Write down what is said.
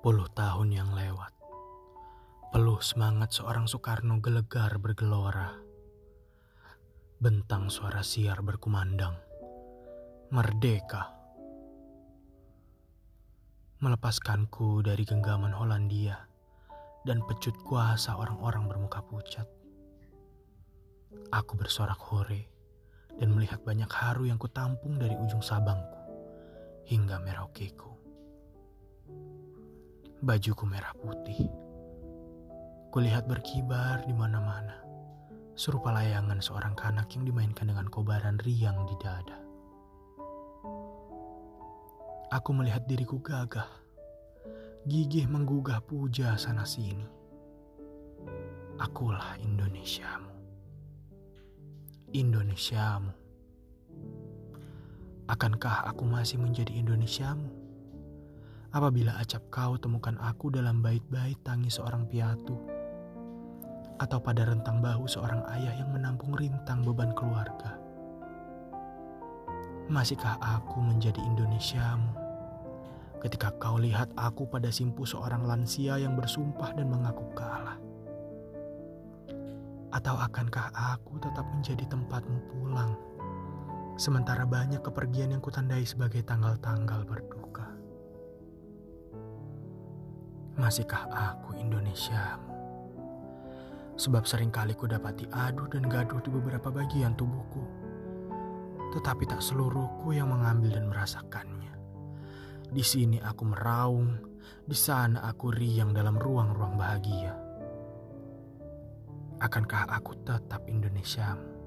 Puluh tahun yang lewat, peluh semangat seorang Soekarno gelegar bergelora. Bentang suara siar berkumandang, merdeka. Melepaskanku dari genggaman Hollandia dan pecut kuasa orang-orang bermuka pucat. Aku bersorak hore dan melihat banyak haru yang kutampung dari ujung sabangku hingga Meraukeku. Bajuku merah putih. Kulihat berkibar di mana-mana, serupa layangan seorang kanak yang dimainkan dengan kobaran riang di dada. Aku melihat diriku gagah, gigih menggugah puja sana sini. Akulah Indonesiamu. Indonesiamu. Akankah aku masih menjadi Indonesiamu? Apabila acap kau temukan aku dalam bait-bait tangis seorang piatu, atau pada rentang bahu seorang ayah yang menampung rintang beban keluarga. Masihkah aku menjadi Indonesiamu? Ketika kau lihat aku pada simpu seorang lansia yang bersumpah dan mengaku kalah. Atau akankah aku tetap menjadi tempatmu pulang? Sementara banyak kepergian yang kutandai sebagai tanggal-tanggal berduka. Masihkah aku Indonesiamu? Sebab sering kali ku dapati aduh dan gaduh di beberapa bagian tubuhku. Tetapi tak seluruhku yang mengambil dan merasakannya. Di sini aku meraung, di sana aku riang dalam ruang-ruang bahagia. Akankah aku tetap Indonesiamu?